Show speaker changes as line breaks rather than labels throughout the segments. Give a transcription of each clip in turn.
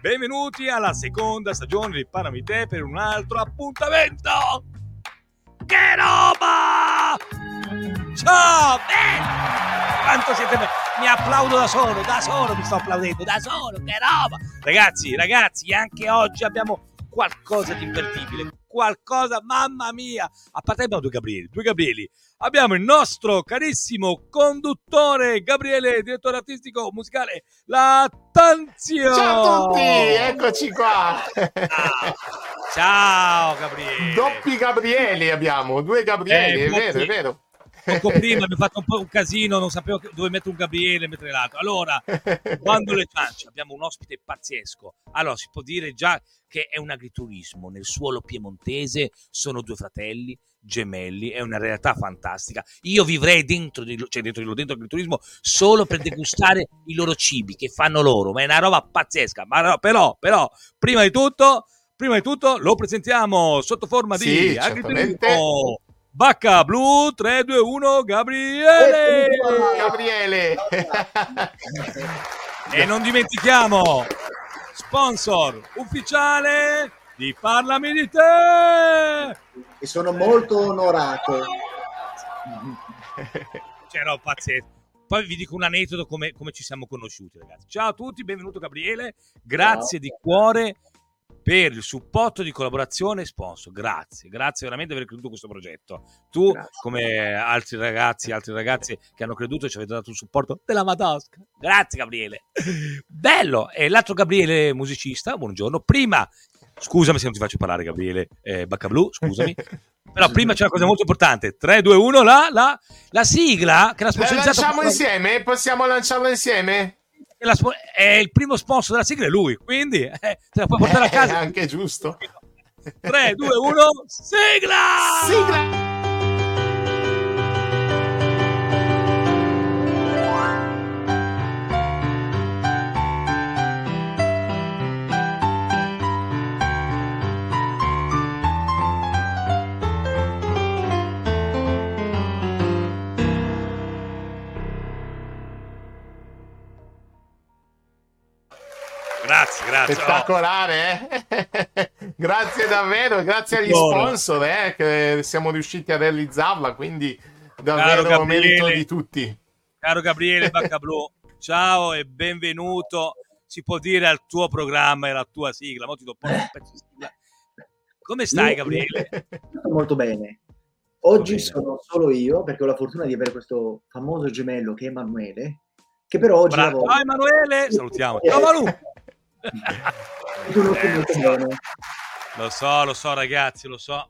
Benvenuti alla seconda stagione di Parlami te per un altro appuntamento! Che roba! Ciao! Beh! Quanto siete belli! Mi applaudo da solo, da solo mi sto applaudendo, da solo, che roba! Ragazzi, ragazzi, anche oggi abbiamo qualcosa di invertibile, qualcosa, mamma mia! A parte abbiamo due Gabrieli, due Gabrieli. Abbiamo il nostro carissimo conduttore Gabriele, direttore artistico musicale Lattanzio.
Ciao a tutti, eccoci qua.
Ah, ciao Gabriele.
Doppi Gabrieli abbiamo, due Gabrieli,
Eh,
è vero, è vero.
Poco prima abbiamo fatto un po' un casino, non sapevo dove mettere un Gabriele mettere l'altro. Allora, quando le ciance abbiamo un ospite pazzesco, allora si può dire già che è un agriturismo nel suolo piemontese, sono due fratelli gemelli, è una realtà fantastica. Io vivrei dentro di, cioè dentro di loro, dentro l'agriturismo solo per degustare i loro cibi che fanno loro, ma è una roba pazzesca. Ma no, però, però, prima di tutto, prima di tutto lo presentiamo sotto forma di
Sì,
agriturismo. Bacca Blu 321 Gabriele.
Gabriele.
E non dimentichiamo, sponsor ufficiale di Parlami di te.
e sono molto onorato.
Cioè, no, pazzesco. Poi vi dico un aneddoto come, come ci siamo conosciuti, ragazzi. Ciao a tutti, benvenuto Gabriele. Grazie di cuore per il supporto di collaborazione e sponsor. Grazie, grazie veramente per aver creduto in questo progetto. Tu,
Grazie.
come altri ragazzi, altri ragazzi che hanno creduto, ci avete dato un supporto della Madosca. Grazie, Gabriele. Bello. E l'altro Gabriele, musicista, buongiorno. Prima, scusami se non ti faccio parlare, Gabriele eh, Baccablu, scusami. Però prima c'è una cosa molto importante. 3, 2, 1, la, la, la sigla che la
La
sponsorizzata
lanciamo insieme? Possiamo lanciarla insieme?
La è il primo sponsor della sigla è lui, quindi eh, te la puoi portare a casa.
anche giusto.
3, 2, 1, sigla!
Sigla.
Grazie, grazie. Oh,
Spettacolare, eh? grazie davvero, grazie agli
Buono.
sponsor eh, che siamo riusciti a realizzarla, quindi
Caro
davvero
Gabriele.
merito di tutti.
caro Gabriele Baccablu, ciao e benvenuto. Si può dire al tuo programma e alla tua sigla. Mo ti do un po' un pezzo di sigla. Come stai, Gabriele?
Molto bene. Oggi
bene.
sono solo io perché ho la fortuna di avere questo famoso gemello che è Emanuele, che però oggi
Bravo.
lavora.
Ciao Emanuele, salutiamo. Ciao Manu.
Tu lo
so, lo so, ragazzi, lo so.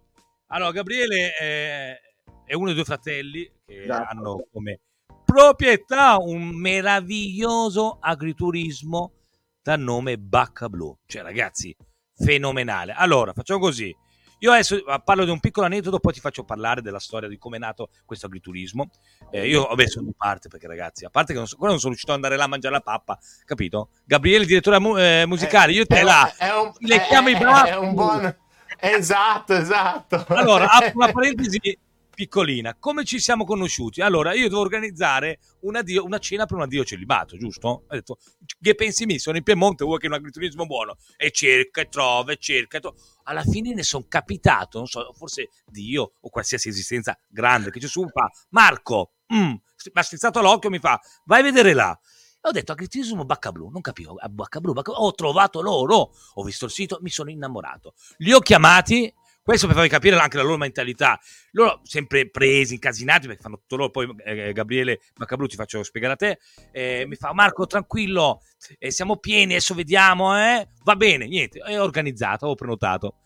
Allora, Gabriele è, è uno dei due fratelli che
Esatto.
hanno come proprietà un meraviglioso agriturismo dal nome Bacca Blu. Cioè, ragazzi, fenomenale. Allora, facciamo così. Io adesso parlo di un piccolo aneddoto, poi ti faccio parlare della storia di come è nato questo agriturismo. Eh, io, vabbè, sono di parte perché, ragazzi, a parte che non, so, non sono riuscito ad andare là a mangiare la pappa, capito? Gabriele, direttore mu- eh, musicale, io te
È-
là.
è un,
le chiamo i baffi.
è un buon... Esatto, esatto.
Allora, apro una parentesi piccolina. Come ci siamo conosciuti? Allora, io devo organizzare una, dio- una cena per un addio celibato, giusto? Ho detto, che pensi mi? Sono in Piemonte, vuoi che un agriturismo buono? E cerca, e trova, e cerca. E tro- Alla fine ne sono capitato, non so, forse Dio o qualsiasi esistenza grande che su, mi fa, Marco, mm, mi ha strizzato l'occhio, mi fa, vai a vedere là. E ho detto agriturismo Bacca Blu, non capivo, ah, Bacca Blu, Bacca ho trovato loro, ho visto il sito, mi sono innamorato. Li ho chiamati, questo per farvi capire anche la loro mentalità. Loro sempre presi, incasinati, perché fanno tutto loro. Poi eh, Gabriele Maccablu ti faccio spiegare a te. eh, mi fa Marco, tranquillo, eh, siamo pieni, adesso vediamo, eh? Va bene, niente, è organizzato, ho prenotato.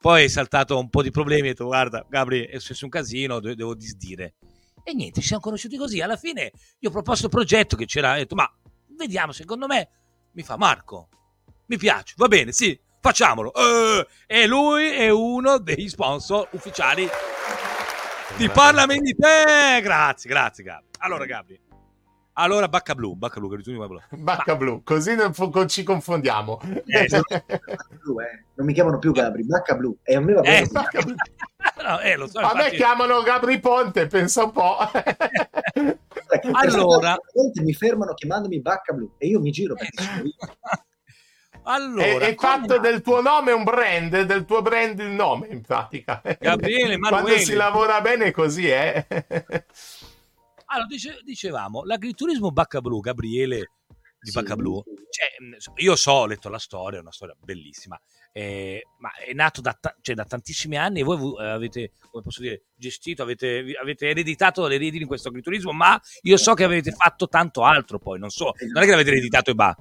Poi è saltato un po' di problemi, ho detto guarda Gabri, è successo un casino, de- devo disdire. E niente, ci siamo conosciuti così. Alla fine io ho proposto il progetto che c'era, ho detto ma vediamo, secondo me, mi fa Marco, mi piace, va bene, sì, facciamolo. Eh, e lui è uno degli sponsor ufficiali di Parlami di te. Grazie, grazie, Gabri. Allora, Gabri. Allora, Bacca Blu, Bacca Blu, che Bacca Blu.
Bacca blu, così non fu- ci confondiamo.
Eh, esatto.
Blu, eh. Non mi chiamano più Gabri, Bacca Blu. E a me va bene.
Eh. No, eh, lo so,
A me
infatti-
chiamano Gabri Ponte, pensa un po'.
Allora-
mi fermano chiamandomi Bacca Blu e io mi giro perché sono io.
allora,
e e
come
fatto
nata-
del tuo nome un brand, del tuo brand il nome, in pratica.
Gabriele
Quando
Emanuele.
si lavora bene così è.
Allora, dice- dicevamo, l'agriturismo Bacca Blu, Gabriele di
Sì,
Bacca Blu,
sì.
cioè, insomma, io so, ho letto la storia, è una storia bellissima, eh, ma è nato da, ta- cioè, da tantissimi anni e voi eh, avete, come posso dire, gestito, avete, avete ereditato le redini in questo agriturismo, ma io so che avete fatto tanto altro poi, non so, non è che l'avete ereditato e va,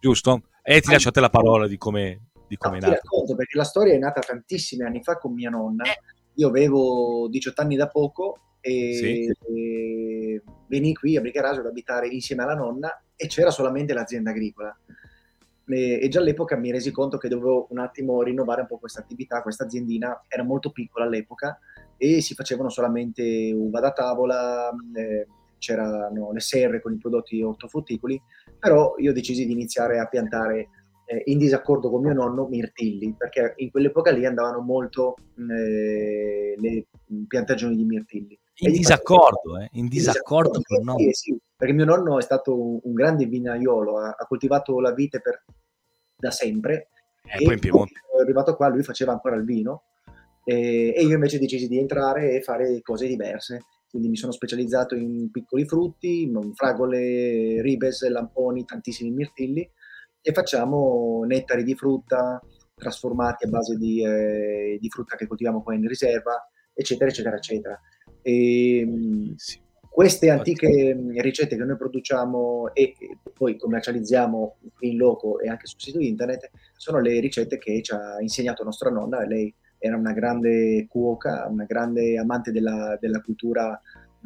giusto? E ti lascio a te la parola di come, di
No,
come è
ti
nato.
racconto perché la storia è nata tantissimi anni fa con mia nonna.
Eh.
Io avevo 18 anni da poco e,
Sì.
e venii qui a Bricaraso ad abitare insieme alla nonna e c'era solamente l'azienda agricola. E, e già all'epoca mi resi conto che dovevo un attimo rinnovare un po' questa attività, questa aziendina era molto piccola all'epoca e si facevano solamente uva da tavola, eh, c'erano le serre con i prodotti ortofrutticoli, però io decisi di iniziare a piantare eh, in disaccordo con mio nonno mirtilli, perché in quell'epoca lì andavano molto mh, eh, le mh, piantagioni di mirtilli.
In
E di
disaccordo, eh? in
in
disaccordo con
sì,
no.
sì, sì, perché mio nonno è stato un, un grande vinaiolo, ha, ha coltivato la vite per- da sempre.
Eh, poi in Piemonte.
è arrivato qua, lui faceva ancora il vino e, e io invece decisi di entrare e fare cose diverse. Quindi mi sono specializzato in piccoli frutti, fragole, ribes, lamponi, tantissimi mirtilli e facciamo nettari di frutta trasformati a base di, eh, di frutta che coltiviamo qua in riserva, eccetera, eccetera, eccetera. E,
Sì.
queste antiche mh, ricette che noi produciamo e, poi commercializziamo qui in loco e anche sul sito internet sono le ricette che ci ha insegnato nostra nonna. Lei era una grande cuoca, una grande amante della, della cultura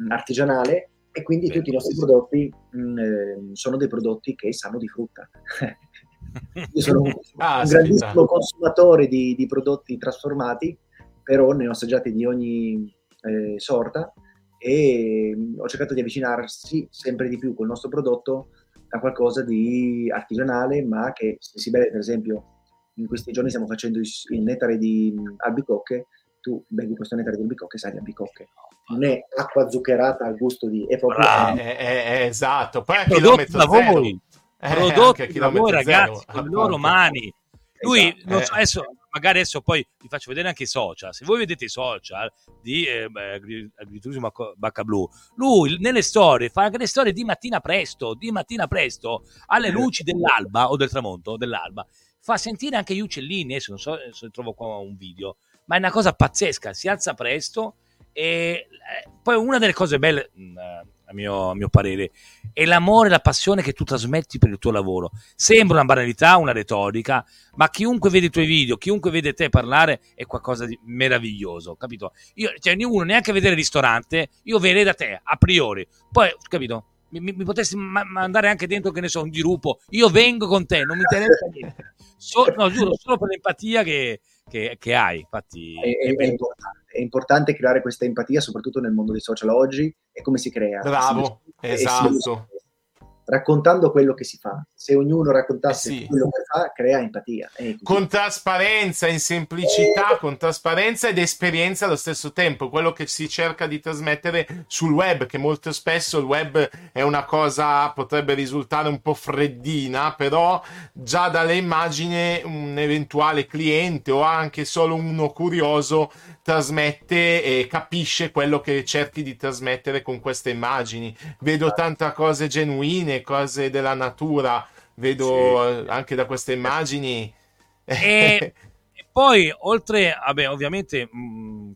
artigianale e quindi tutti i nostri prodotti mh, eh, sono dei prodotti che sanno di frutta. Io sono un,
Ah,
un grandissimo
esatto.
consumatore di, di prodotti trasformati, però ne ho assaggiati di ogni eh, sorta e ho cercato di avvicinarsi sempre di più col nostro prodotto a qualcosa di artigianale, ma che se si beve, per esempio, in questi giorni stiamo facendo il, nettare di albicocche, tu bevi questo nettare di albicocche, sai di albicocche. Non è acqua zuccherata al gusto di... È proprio...
Bravo.
Eh, eh, eh, esatto. Poi a
prodotto
chilometro
da
zero.
voi,
Eh,
prodotti
a
da voi
zero,
ragazzi, con le loro mani. Lui,
Esatto.
non so,
Eh.
adesso, magari adesso poi vi faccio vedere anche i social. Se voi vedete i social di eh, beh, Agri- Agriturismo Bacca- Bacca Blu, lui nelle storie fa anche le storie di mattina presto, di mattina presto, alle luci dell'alba o del tramonto, dell'alba, fa sentire anche gli uccellini. Adesso non so se trovo qua un video, ma è una cosa pazzesca. Si alza presto e eh, poi una delle cose belle, mh, a mio, a mio parere, è l'amore e la passione che tu trasmetti per il tuo lavoro. Sembra una banalità, una retorica, ma chiunque vede i tuoi video, chiunque vede te parlare è qualcosa di meraviglioso, capito? Io, cioè, uno neanche vedere il ristorante, io verrei da te a priori, poi, capito? Mi, mi- mi potessi ma- mandare anche dentro, che ne so, un dirupo, io vengo con te, non mi interessa niente. So- no, giuro, solo per l'empatia che, che- che hai, infatti.
È, è-
è
importante, è importante creare questa empatia, soprattutto nel mondo dei social oggi, e come si crea.
Bravo,
Si- si-
esatto.
Raccontando quello che si fa. Se ognuno raccontasse
Eh sì.
quello che fa, crea empatia. Così.
Con trasparenza, in semplicità, con trasparenza ed esperienza allo stesso tempo, quello che si cerca di trasmettere sul web, che molto spesso il web è una cosa, potrebbe risultare un po' freddina, però già dalle immagini un eventuale cliente o anche solo uno curioso trasmette e capisce quello che cerchi di trasmettere con queste immagini. Vedo tante cose genuine, cose della natura, vedo eh, anche da queste immagini.
E, e poi, oltre, vabbè, ovviamente, mh,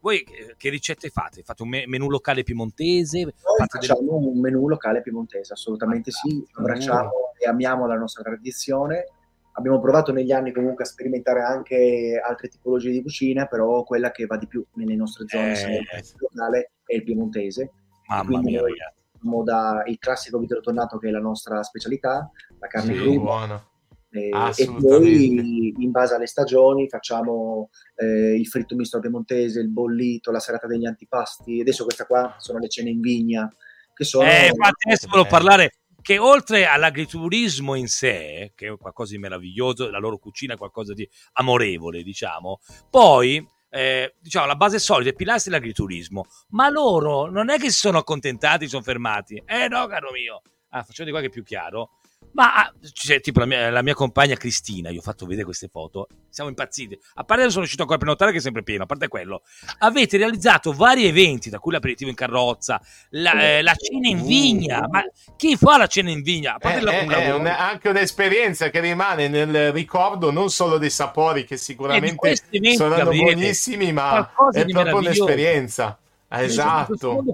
voi che- ricette fate? Fate un me- menù locale piemontese?
Noi
Fate delle-
facciamo un menù locale piemontese, assolutamente sì, abbracciamo e amiamo la nostra tradizione. Abbiamo provato negli anni comunque a sperimentare anche altre tipologie di cucina, però quella che va di più nelle nostre zone
Eh,
se è il locale è il piemontese.
Mamma
Quindi
mia,
noi
ragazzi.
Abbiamo da il classico vitello tonnato che è la nostra specialità, la carne
Sì,
cruda,
buono.
e, e poi in base alle stagioni facciamo eh, il fritto misto al piemontese, il bollito, la serata degli antipasti. Adesso questa qua sono le cene in vigna, che sono...
Eh, infatti adesso volevo
Eh.
parlare che oltre all'agriturismo in sé, che è qualcosa di meraviglioso, la loro cucina è qualcosa di amorevole, diciamo, poi eh, diciamo, la base solida, i pilastri dell'agriturismo. Ma loro non è che si sono accontentati, si sono fermati. Eh no, caro mio. Ah, facciamo di qua che è più chiaro. Ma cioè, tipo la mia, la mia, compagna Cristina, io ho fatto vedere queste foto, siamo impazziti. A parte che sono riuscito ancora a prenotare che è sempre pieno, a parte quello, avete realizzato vari eventi, da cui l'aperitivo in carrozza, la, eh, la cena in vigna. Ma chi fa la cena in vigna? A parte
eh, è, è un, anche un'esperienza che rimane nel ricordo non solo dei sapori che sicuramente saranno buonissimi, ma è proprio un'esperienza. Esatto.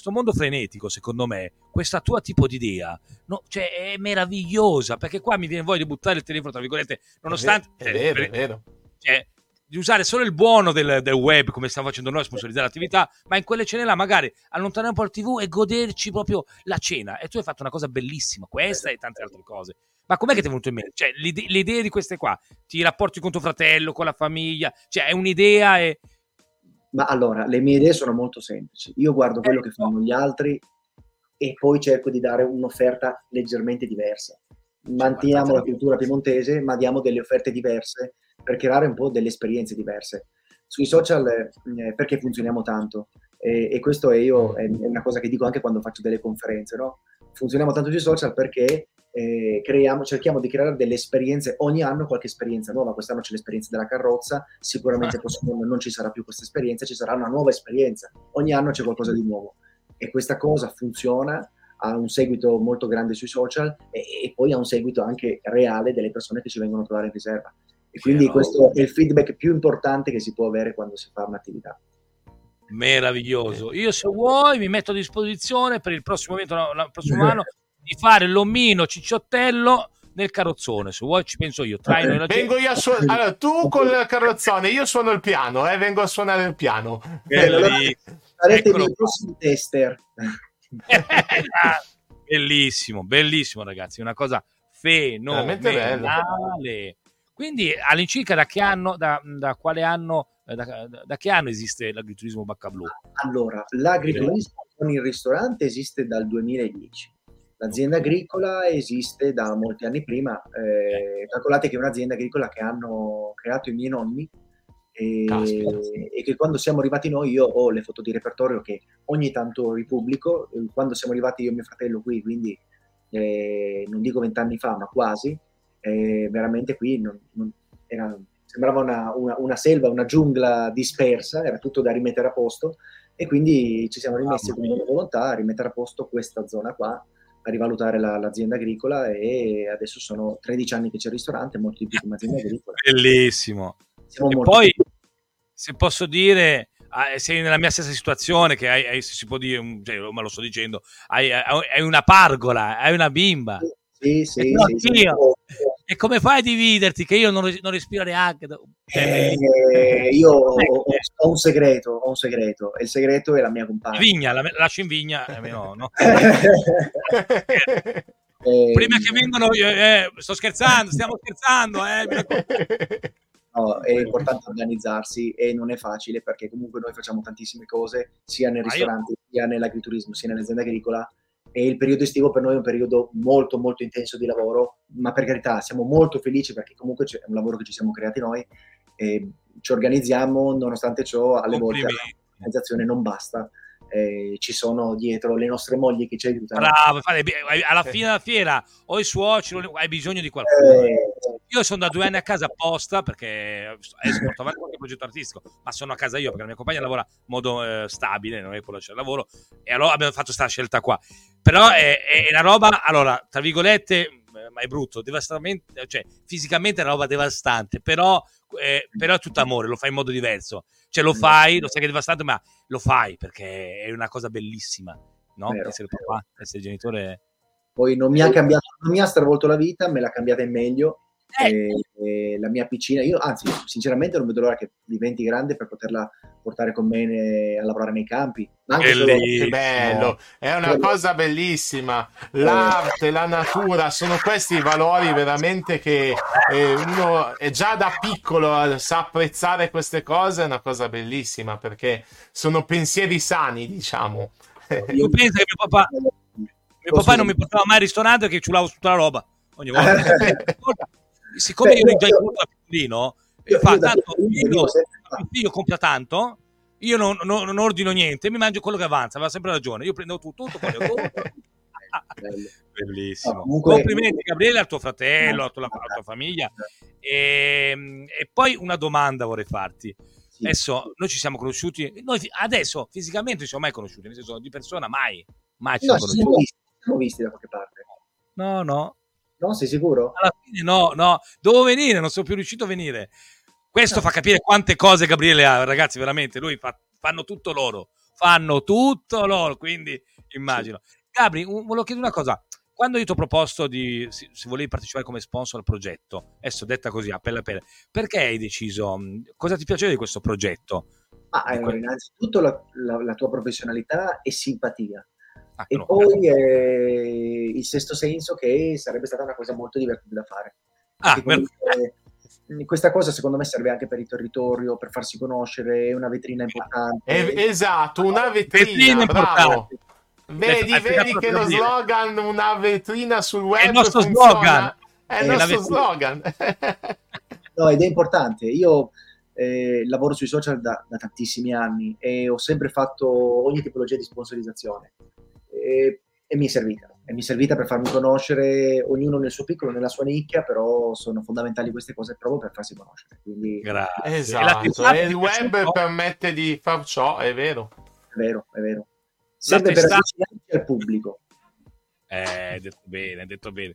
Questo mondo, frenetico, secondo me, questa tua tipo di idea, no, cioè, è meravigliosa, perché qua mi viene voglia di buttare il telefono, tra virgolette, nonostante...
È vero, cioè, è vero.
Cioè, di usare solo il buono del, del, web, come stiamo facendo noi, a sponsorizzare l'attività, ma in quelle cene là magari allontanare un po' il tv e goderci proprio la cena. E tu hai fatto una cosa bellissima, questa e tante altre cose. Ma com'è che ti è venuto in mente? Cioè, l'idea, l'idea di queste qua, ti rapporti con tuo fratello, con la famiglia, cioè è un'idea e
ma allora, le mie idee sono molto semplici. Io guardo quello che fanno gli altri e poi cerco di dare un'offerta leggermente diversa. Manteniamo la cultura piemontese, ma diamo delle offerte diverse per creare un po' delle esperienze diverse. Sui social, eh, perché funzioniamo tanto? E, e questo è, io, è una cosa che dico anche quando faccio delle conferenze, no? Funzioniamo tanto sui social perché eh, creiamo, cerchiamo di creare delle esperienze, ogni anno qualche esperienza nuova, quest'anno c'è l'esperienza della carrozza, sicuramente il prossimo anno non ci sarà più questa esperienza, ci sarà una nuova esperienza, ogni anno c'è qualcosa di nuovo e questa cosa funziona, ha un seguito molto grande sui social e, e poi ha un seguito anche reale delle persone che ci vengono a trovare in riserva. E quindi no. questo è il feedback più importante che si può avere quando si fa un'attività.
Meraviglioso. Io se vuoi mi metto a disposizione per il prossimo, evento, il prossimo anno di fare l'omino cicciottello nel carrozzone. Se vuoi, ci penso io. Traino
la Vengo io a suonare. Allora, tu con il carrozzone, io suono il piano, eh? vengo a suonare il piano.
Sarete dei prossimi tester.
bellissimo, bellissimo, ragazzi. Una cosa fenomenale. Quindi, all'incirca, da che anno, da, da quale anno, da, da, da, che anno esiste l'agriturismo Bacca Blu?
Allora, l'agriturismo con il ristorante esiste dal 2010 L'azienda agricola esiste da molti anni prima, eh, calcolate che è un'azienda agricola che hanno creato i miei nonni e, e, che quando siamo arrivati noi, io ho le foto di repertorio che ogni tanto ripubblico, quando siamo arrivati io e mio fratello qui, quindi eh, non dico vent'anni fa, ma quasi, eh, veramente qui non, non, era, sembrava una, una, una, selva, una giungla dispersa, era tutto da rimettere a posto e quindi ci siamo rimessi con buona volontà a rimettere a posto questa zona qua a rivalutare la, l'azienda agricola e adesso sono 13 anni che c'è il ristorante, molto di più come azienda agricola.
Bellissimo. Siamo e poi, se posso dire, ah, sei nella mia stessa situazione, che hai, hai si può dire, cioè, ma lo sto dicendo, hai, hai, una pargola, hai una bimba.
Sì, sì, sì, sì, sì.
E come fai a dividerti? Che io non, non respiro neanche.
Eh, io ho, ho, un segreto, ho un segreto. E il segreto è la mia compagna.
Vigna, la, lascio in vigna. Eh, no, no. Eh, Prima che vengono, eh, sto scherzando, stiamo scherzando. Eh,
no, è importante organizzarsi e non è facile perché comunque noi facciamo tantissime cose, sia nel ristorante, sia nell'agriturismo, sia nell'azienda agricola e il periodo estivo per noi è un periodo molto molto intenso di lavoro, ma per carità siamo molto felici perché comunque è un lavoro che ci siamo creati noi e ci organizziamo, nonostante ciò alle volte l'organizzazione non basta eh, ci sono dietro le nostre mogli che ci aiutano.
Bravo, alla fine della fiera o i suoceri hai bisogno di qualcuno. Eh, io sono da due anni a casa apposta perché esporto avanti qualche progetto artistico, ma sono a casa io perché la mia compagna lavora in modo eh, stabile, non è quello c'è il lavoro, e allora abbiamo fatto questa scelta qua. Però è, è una roba, allora, tra virgolette, eh, ma è brutto, devastamente, cioè fisicamente è una roba devastante, però, eh, però è tutto amore, lo fai in modo diverso. Cioè lo fai, lo sai che è devastante, ma lo fai perché è una cosa bellissima, no? Vero, essere papà, essere genitore.
Poi non mi ha cambiato, non mi ha stravolto la vita, me l'ha cambiata in meglio. Eh. E, e la mia piccina, io anzi, sinceramente non vedo l'ora che diventi grande per poterla portare con me a lavorare nei campi.
Anche solo... Che bello, è una cosa bellissima. L'arte, la natura, sono questi i valori veramente che eh, uno è già da piccolo sa apprezzare queste cose, è una cosa bellissima perché sono pensieri sani, diciamo.
Io penso che mio papà, mio papà non mi portava mai al ristorante perché ciulavo tutta la roba ogni volta. Siccome io ero già in da piccolino, fa tanto io, io compra tanto, io non, non, non, ordino niente, mi mangio quello che avanza, aveva sempre ragione. Io prendo tutto, tutto, tutto. Bellissimo. No, comunque... Complimenti Gabriele al tuo fratello, alla tua, alla tua famiglia. E, ehm, e, poi una domanda vorrei farti. Sì. Adesso noi ci siamo conosciuti, noi adesso fisicamente ci siamo mai conosciuti, nel senso di persona mai, mai ci
no,
siamo conosciuti.
Visti, siamo visti da qualche parte.
No, no.
No, sei sicuro?
Alla fine no, no, devo venire, non sono più riuscito a venire. Questo no. fa capire quante cose Gabriele ha, ragazzi, veramente, lui fa, fanno tutto loro, fanno tutto loro, quindi immagino. Sì. Gabri, un, volevo chiedere una cosa. Quando io ti ho proposto di, se, volevi partecipare come sponsor al progetto, adesso detta così, a pelle a pelle, perché hai deciso, cosa ti piaceva di questo progetto?
Ah, allora, innanzitutto la, la, la, tua professionalità e simpatia. Ah, e no, poi eh, il sesto senso che sarebbe stata una cosa molto divertente da fare. Ah, comunque, questa cosa secondo me serve anche per il territorio, per farsi conoscere, è una vetrina importante.
Eh, esatto, una vetrina, vetrina bravo. Vedi, vedi che lo slogan, una vetrina sul web.
È il nostro funziona. slogan.
È il nostro slogan.
no, ed è importante. Io eh, lavoro sui social da, da, tantissimi anni e ho sempre fatto ogni tipologia di sponsorizzazione. E, e mi è servita. E mi è servita per farmi conoscere ognuno nel suo piccolo, nella sua nicchia, però sono fondamentali queste cose proprio per farsi conoscere. Quindi,
Grazie. Esatto, e il web permette di far ciò, è vero.
È vero, è vero serve per avvicinarsi al pubblico.
Eh, detto bene, detto bene.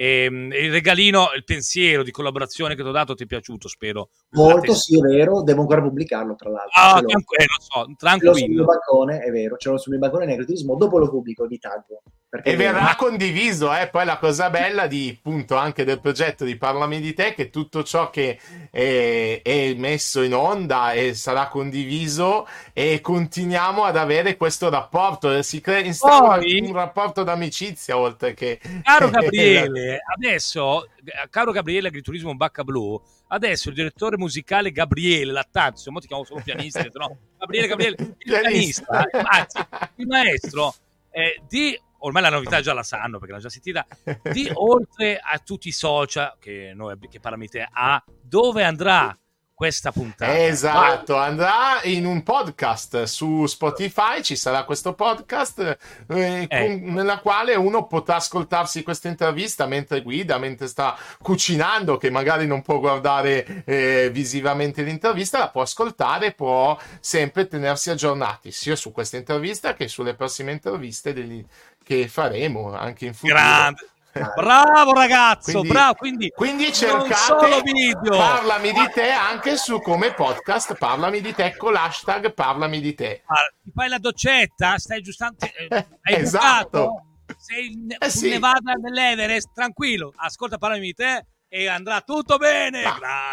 E, ehm, il regalino, il pensiero di collaborazione che ti ho dato ti è piaciuto, spero.
Molto, sì, è vero. Devo ancora pubblicarlo, tra l'altro.
Ah, tranquillo, eh, lo so, tranquillo.
Ce l'ho sul mio balcone, è vero, ce l'ho sul mio balcone negativismo, dopo lo pubblico, vi taggo.
E verrà ma... condiviso, eh? poi la cosa bella di, appunto, anche del progetto di Parlami di te, che tutto ciò che è, è messo in onda e sarà condiviso e continuiamo ad avere questo rapporto, si crea, instaura poi... un rapporto d'amicizia oltre che...
Caro Gabriele, adesso, caro Gabriele Agriturismo Bacca Blu, adesso il direttore musicale Gabriele Lattazio, mo ti chiamo solo pianista, no? Gabriele, Gabriele, il pianista, anzi, il maestro eh, di ormai la novità già la sanno perché l'hanno già sentita, di oltre a tutti i social che noi che Paramite ha, dove andrà questa puntata.
Esatto, Vai. andrà in un podcast su Spotify, ci sarà questo podcast eh, eh. nella quale uno potrà ascoltarsi questa intervista mentre guida, mentre sta cucinando, che magari non può guardare eh, visivamente l'intervista, la può ascoltare, può sempre tenersi aggiornati sia su questa intervista che sulle prossime interviste degli, che faremo anche in futuro.
Grande. Bravo ragazzo, quindi, bravo. Quindi,
quindi cercate video. Parlami di te anche su come podcast. Parlami di te con l'hashtag Parlami di te.
Ah, ti fai la doccetta, stai giustamente.
Eh, esatto.
Bucato, sei eh sì. Nevada nell'Everest, tranquillo. Ascolta, parlami di te e andrà tutto bene.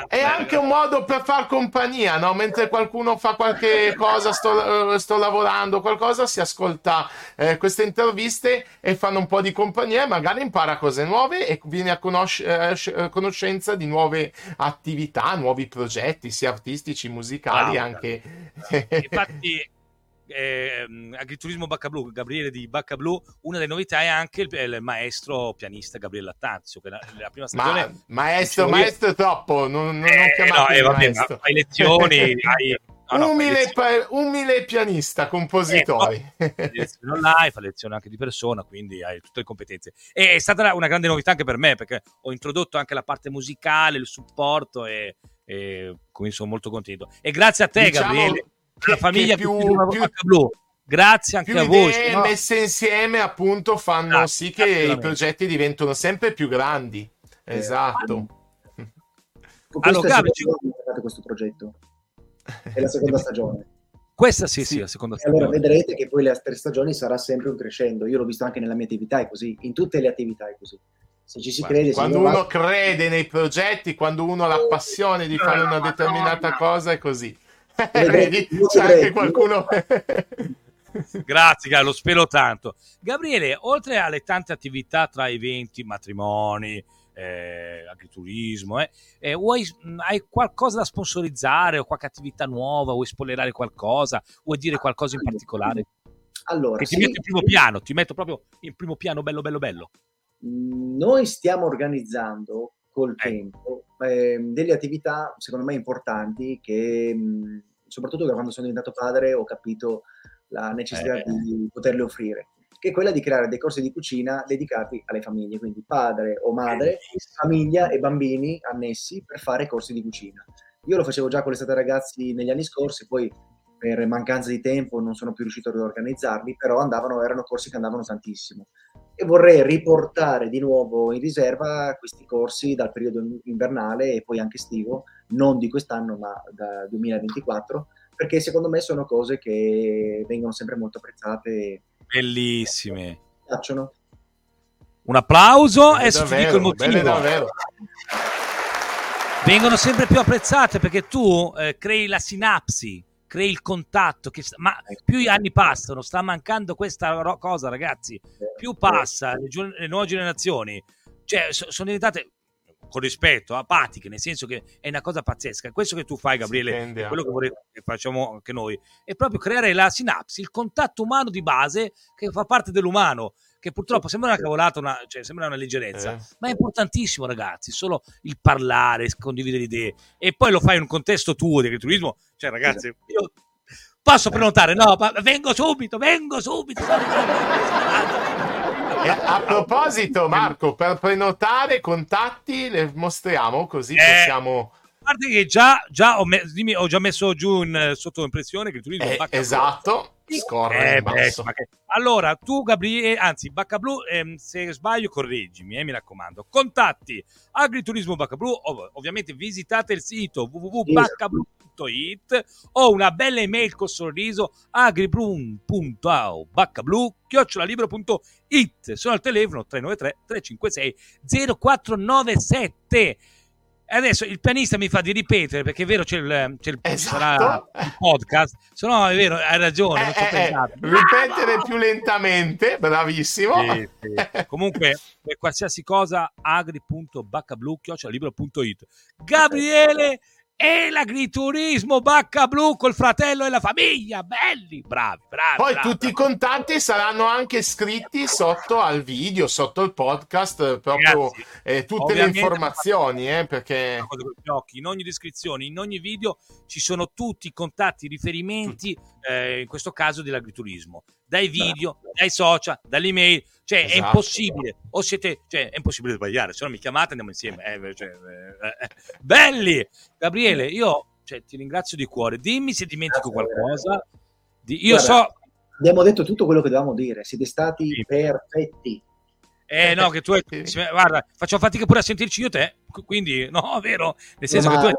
è anche un modo per far compagnia, no? Mentre qualcuno fa qualche cosa, sto, eh, sto lavorando, qualcosa, si ascolta eh, queste interviste e fanno un po' di compagnia e magari impara cose nuove e viene a conosc- eh, eh conoscenza di nuove attività, nuovi progetti, sia artistici, musicali, ah, anche...
Infatti eh, Agriturismo Bacca Blu, Gabriele di Bacca Blu, una delle novità è anche il, il maestro pianista Gabriele Lattanzio, che la, la prima stagione...
Ma, maestro, maestro è troppo, non, non eh, no, eh, vabbè.
Fai lezioni, hai...
No, umile, pa- umile, pianista, compositore.
Eh, lezioni online, fa lezioni anche di persona, quindi hai tutte le competenze. E è stata una grande novità anche per me, perché ho introdotto anche la parte musicale, il supporto e, e quindi sono molto contento. E grazie a te,
diciamo,
Gabriele la famiglia
più, più,
blu. Grazie anche a voi.
Le no? messe insieme appunto fanno ah, sì che i progetti diventano sempre più grandi. Eh, esatto.
Allora, Gabi, ci... questo progetto. È la seconda stagione.
Questa sì, sì, sì la seconda stagione.
Allora vedrete che poi le altre stagioni sarà sempre un crescendo. Io l'ho visto anche nella mia attività, è così. In tutte le attività è così. Se ci si Guarda, crede,
quando uno va... crede nei progetti, quando uno ha la passione di fare una determinata cosa, è così. Vedi, c'è anche qualcuno...
Grazie, lo spero tanto. Gabriele, oltre alle tante attività tra eventi, matrimoni, eh, agriturismo, eh, eh, vuoi, hai qualcosa da sponsorizzare o qualche attività nuova? Vuoi spoilerare qualcosa? Vuoi dire qualcosa in particolare?
Allora,
che ti sì, metto in primo piano, ti metto proprio in primo piano, bello, bello, bello.
Noi stiamo organizzando col
Eh.
tempo eh, delle attività, secondo me, importanti che, mh, soprattutto da quando sono diventato padre, ho capito la necessità
Eh.
di poterle offrire, che è quella di creare dei corsi di cucina dedicati alle famiglie, quindi padre o madre, famiglia e bambini annessi per fare corsi di cucina. Io lo facevo già con l'estate ragazzi negli anni scorsi, poi per mancanza di tempo non sono più riuscito a riorganizzarli, però andavano, erano corsi che andavano tantissimo. E vorrei riportare di nuovo in riserva questi corsi dal periodo invernale e poi anche estivo, non di quest'anno ma da 2024, perché secondo me sono cose che vengono sempre molto apprezzate
Bellissime.
piacciono.
Un applauso
Bene
e ti dico il
davvero,
motivo.
davvero.
vengono sempre più apprezzate perché tu eh, crei la sinapsi, crei il contatto, che ma più gli anni passano, sta mancando questa ro- cosa ragazzi, più passa, le, giu- le nuove generazioni, cioè so- sono diventate con rispetto, apatiche, nel senso che è una cosa pazzesca. Questo che tu fai, Gabriele, è quello che, vorrei, che facciamo anche noi, è proprio creare la sinapsi, il contatto umano di base che fa parte dell'umano, che purtroppo sembra una cavolata, una, cioè sembra una leggerezza,
Eh.
ma è importantissimo, ragazzi. Solo il parlare, condividere idee, e poi lo fai in un contesto tuo di agriturismo. Cioè, ragazzi, io posso prenotare? No, vengo subito, vengo subito.
E a, proposito, Marco, per prenotare contatti le mostriamo così
Eh,
possiamo.
Guardi che già, già ho, me- dimmi, ho già messo giù in, eh, sotto impressione che il turismo
Eh, esatto, scorre
Eh, beh, che- Allora, tu Gabriele, anzi Bacca Blu, ehm, se sbaglio correggimi, eh, mi raccomando. Contatti Agriturismo Bacca Blu, ov- ovviamente visitate il sito www.baccablu.it o una bella email col sorriso agribrum.baccablu chiocciolalibro.it sono al telefono 393 356 0497 e adesso il pianista mi fa di ripetere perché è vero c'è il, c'è il,
Esatto.
il podcast se no è vero hai ragione
Eh, eh, eh, ripetere più lentamente, bravissimo.
Sì, sì. Comunque, per qualsiasi cosa, agri.baccablu.it Gabriele e l'agriturismo Bacca Blu col fratello e la famiglia. Belli, bravi, bravi.
Poi
bravi,
tutti i
bravi.
contatti saranno anche scritti sotto al video, sotto il podcast, eh, proprio eh, tutte le
ovviamente-
informazioni, eh, perché.
In ogni descrizione, in ogni video ci sono tutti i contatti, i riferimenti, eh, in questo caso dell'agriturismo, dai video, dai social, dall'email, cioè è
Esatto.
impossibile, o siete, cioè è impossibile sbagliare, se no mi chiamate andiamo insieme, eh, cioè, eh, eh. belli! Gabriele, io cioè, ti ringrazio di cuore, dimmi se dimentico qualcosa, Di- io
Guarda,
so,
Abbiamo detto tutto quello che dovevamo dire, siete stati
Sì.
perfetti.
eh no, che tu hai, guarda, faccio fatica pure a sentirci io te, quindi no, vero, nel senso
Ma-
che tu hai...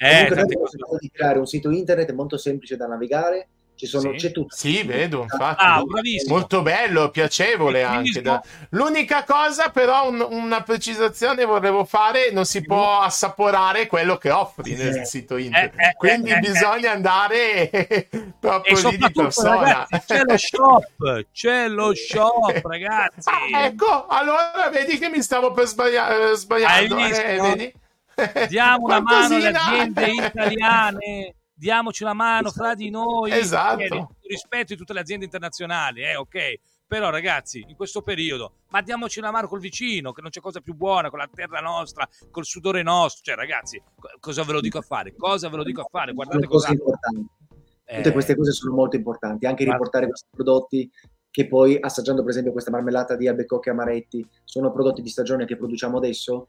Eh,
Comunque
tante cose.
di creare un sito internet molto semplice da navigare, ci sono,
Sì.
c'è tutto.
sì, vedo, infatti.
Ah.
Molto bello, piacevole anche. da- L'unica cosa, però, un- una precisazione volevo fare: non si può assaporare quello che offri nel
Eh.
sito internet.
Eh, eh,
Quindi
eh, eh,
bisogna andare proprio lì di persona.
ragazzi, c'è lo shop, c'è lo shop, ragazzi.
Ah, ecco, allora vedi che mi stavo per sbaglia- eh, sbagliando. Eh?
Diamo una mano alle aziende italiane, diamoci una mano fra di noi.
Esatto.
Eh, rispetto di tutte le aziende internazionali, eh, ok. Però ragazzi, in questo periodo, ma diamoci una mano col vicino, che non c'è cosa più buona, con la terra nostra, col sudore nostro. Cioè, ragazzi, co- cosa ve lo dico a fare? Cosa ve lo dico a fare? Guardate cosa...
importanti. Tutte
Eh,
queste cose sono molto importanti, anche
Guarda.
riportare questi prodotti che poi assaggiando per esempio questa marmellata di albicocche e amaretti, sono prodotti di stagione che produciamo adesso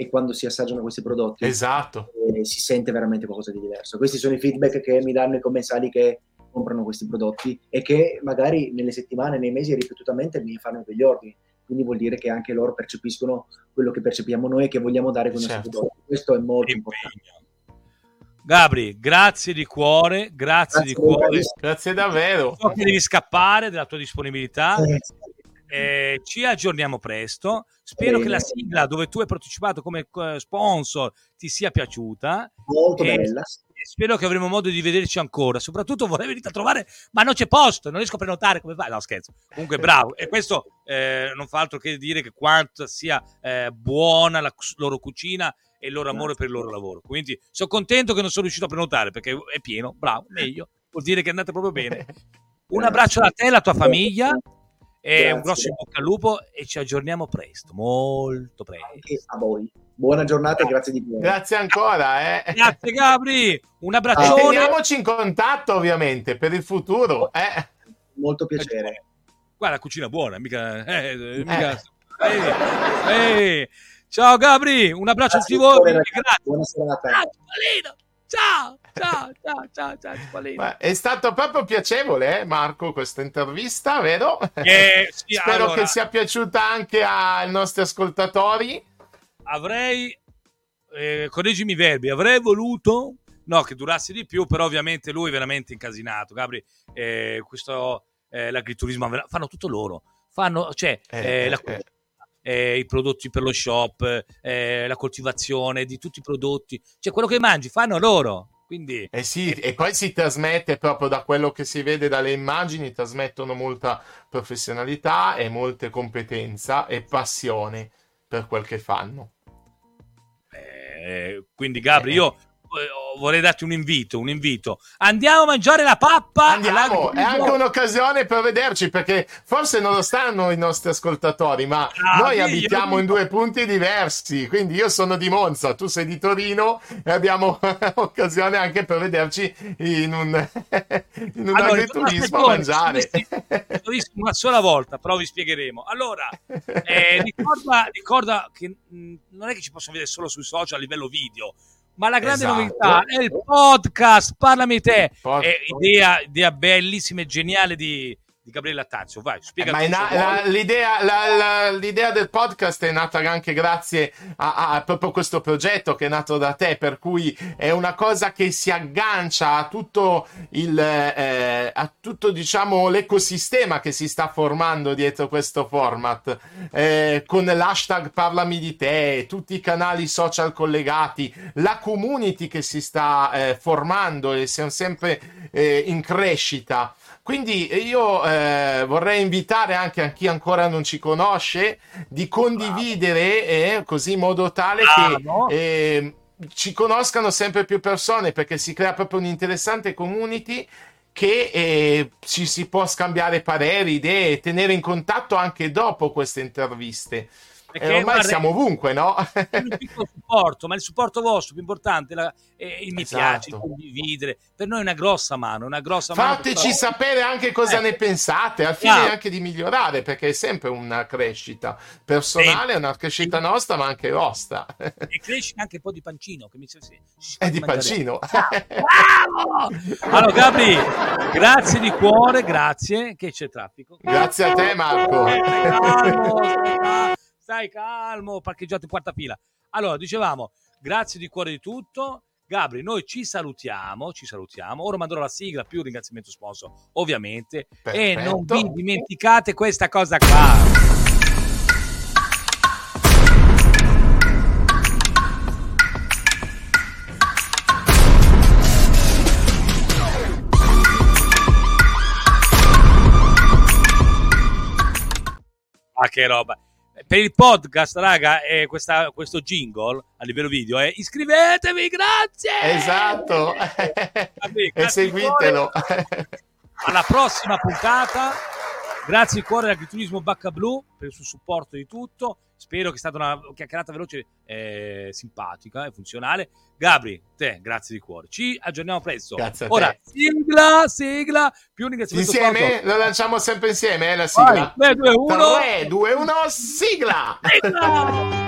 e quando si assaggiano questi prodotti
Esatto.
eh, si sente veramente qualcosa di diverso. Questi sono i feedback che mi danno i commensali che comprano questi prodotti e che magari nelle settimane, nei mesi ripetutamente mi fanno degli ordini. Quindi vuol dire che anche loro percepiscono quello che percepiamo noi e che vogliamo dare con i nostri
Certo.
prodotti. Questo è molto importante.
Gabri, grazie di cuore, grazie, di
Grazie,
cuore.
bravissimo.
Grazie davvero.
So che devi scappare della tua disponibilità.
Eh,
Eh, ci aggiorniamo presto. Spero
Bene.
che la sigla dove tu hai partecipato come eh, sponsor ti sia piaciuta.
molto
Eh,
bella.
E spero che avremo modo di vederci ancora. Soprattutto vorrei venire a trovare, ma non c'è posto, non riesco a prenotare. Come fai? No, scherzo. Comunque, bravo. E questo eh, non fa altro che dire che quanto sia eh, buona la loro cucina e il loro amore per il loro lavoro. Quindi sono contento che non sono riuscito a prenotare perché è pieno. Bravo, meglio. Vuol dire che è andata proprio bene. Un abbraccio da te e alla tua famiglia. E un
Grazie.
grosso in bocca al lupo e ci aggiorniamo presto, molto presto.
Anche a voi. Buona giornata e grazie di cuore.
Grazie ancora. Eh.
Grazie Gabri, un
E
abbraccione.
teniamoci in contatto ovviamente per il futuro. Eh.
Molto piacere.
Guarda, cucina buona, mica... eh, mica- Ehi, ehi. Ciao Gabri, un abbraccio a tutti
Grazie
voi. e. Grazie.
Buona serata.
Ciao. Ciao, ciao, ciao, ciao, ciao, Cipollino.
È stato proprio piacevole, eh, Marco, questa intervista, vero?
Eh, sì,
Spero
allora,
che sia piaciuta anche ai nostri ascoltatori.
avrei, eh, correggimi i verbi, avrei voluto, no, che durasse di più, però ovviamente lui è veramente incasinato. Gabri, eh, questo, eh, l'agriturismo, fanno tutto loro. Fanno, cioè,
Eh,
eh, la-
eh,
eh, i prodotti per lo shop, eh, la coltivazione di tutti i prodotti, cioè quello che mangi fanno loro. Quindi
Eh sì, e poi si trasmette proprio da quello che si vede dalle immagini, trasmettono molta professionalità e molte competenza e passione per quel che fanno.
Eh, quindi Gabri, io eh, vorrei darti un invito, un invito. Andiamo a mangiare la pappa.
Andiamo, è anche un'occasione per vederci perché forse non lo stanno i nostri ascoltatori, ma
Ah,
noi abitiamo
io-
in due punti diversi, quindi io sono di Monza, tu sei di Torino e abbiamo occasione anche per vederci in un, in un
Allora,
agriturismo a
una
mangiare.
una sola volta, però vi spiegheremo. Allora, eh, ricorda, ricorda che mh, non è che ci possono vedere solo sui social a livello video, ma la grande
Esatto.
novità è il podcast. Parlami te.
Pod-
È idea, idea bellissima e geniale di, di Gabriele Tazio. Vai, spiega
Ma è na- la- l'idea, la- la- l'idea del podcast è nata anche grazie a, a proprio questo progetto che è nato da te, per cui è una cosa che si aggancia a tutto il eh, a tutto diciamo l'ecosistema che si sta formando dietro questo format, eh, con l'hashtag parlami di te, tutti i canali social collegati, la community che si sta eh, formando e siamo sempre eh, in crescita. Quindi io eh, vorrei invitare anche a chi ancora non ci conosce di condividere eh, così in modo tale
Bravo.
che eh, ci conoscano sempre più persone perché si crea proprio un'interessante community che eh, ci si può scambiare pareri, idee e tenere in contatto anche dopo queste interviste.
Perché,
E ormai
guarda,
siamo ovunque, no?
supporto, ma il supporto vostro più importante la- è il mi
Esatto.
piace, il condividere. Per noi è una grossa mano, una grossa mano.
Fateci sapere anche cosa
Eh.
ne pensate, al fine
Chiaro.
anche di migliorare, perché è sempre una crescita personale, una crescita nostra, ma anche vostra.
E cresci anche un po' di pancino. Che mi si- si
È di
mangiare.
pancino.
Bravo! Allora, Gabri, grazie di cuore, grazie. Che c'è traffico?
Grazie a te, Marco.
Stai calmo, parcheggiato in quarta fila. Allora, dicevamo, grazie di cuore di tutto. Gabri, noi ci salutiamo, ci salutiamo. Ora manderò la sigla più ringraziamento sponsor, ovviamente. E non
Perfetto.
vi dimenticate questa cosa qua. Ah, che roba. Per il podcast, raga, è questa- questo jingle a livello video è iscrivetevi, grazie!
Esatto.
Vabbè,
e seguitelo.
Alla prossima puntata. Grazie di cuore all'agriturismo Bacca Blu per il suo supporto di tutto. Spero che sia stata una chiacchierata veloce, eh, simpatica e funzionale. Gabri, te, grazie di cuore. Ci aggiorniamo presto.
Grazie a te.
Ora, sigla, sigla, più un ringraziamento
Insieme lo lanciamo sempre insieme, eh, la sigla.
Vai, 3, 2, 1.
3, 2, 1, sigla!
Sigla!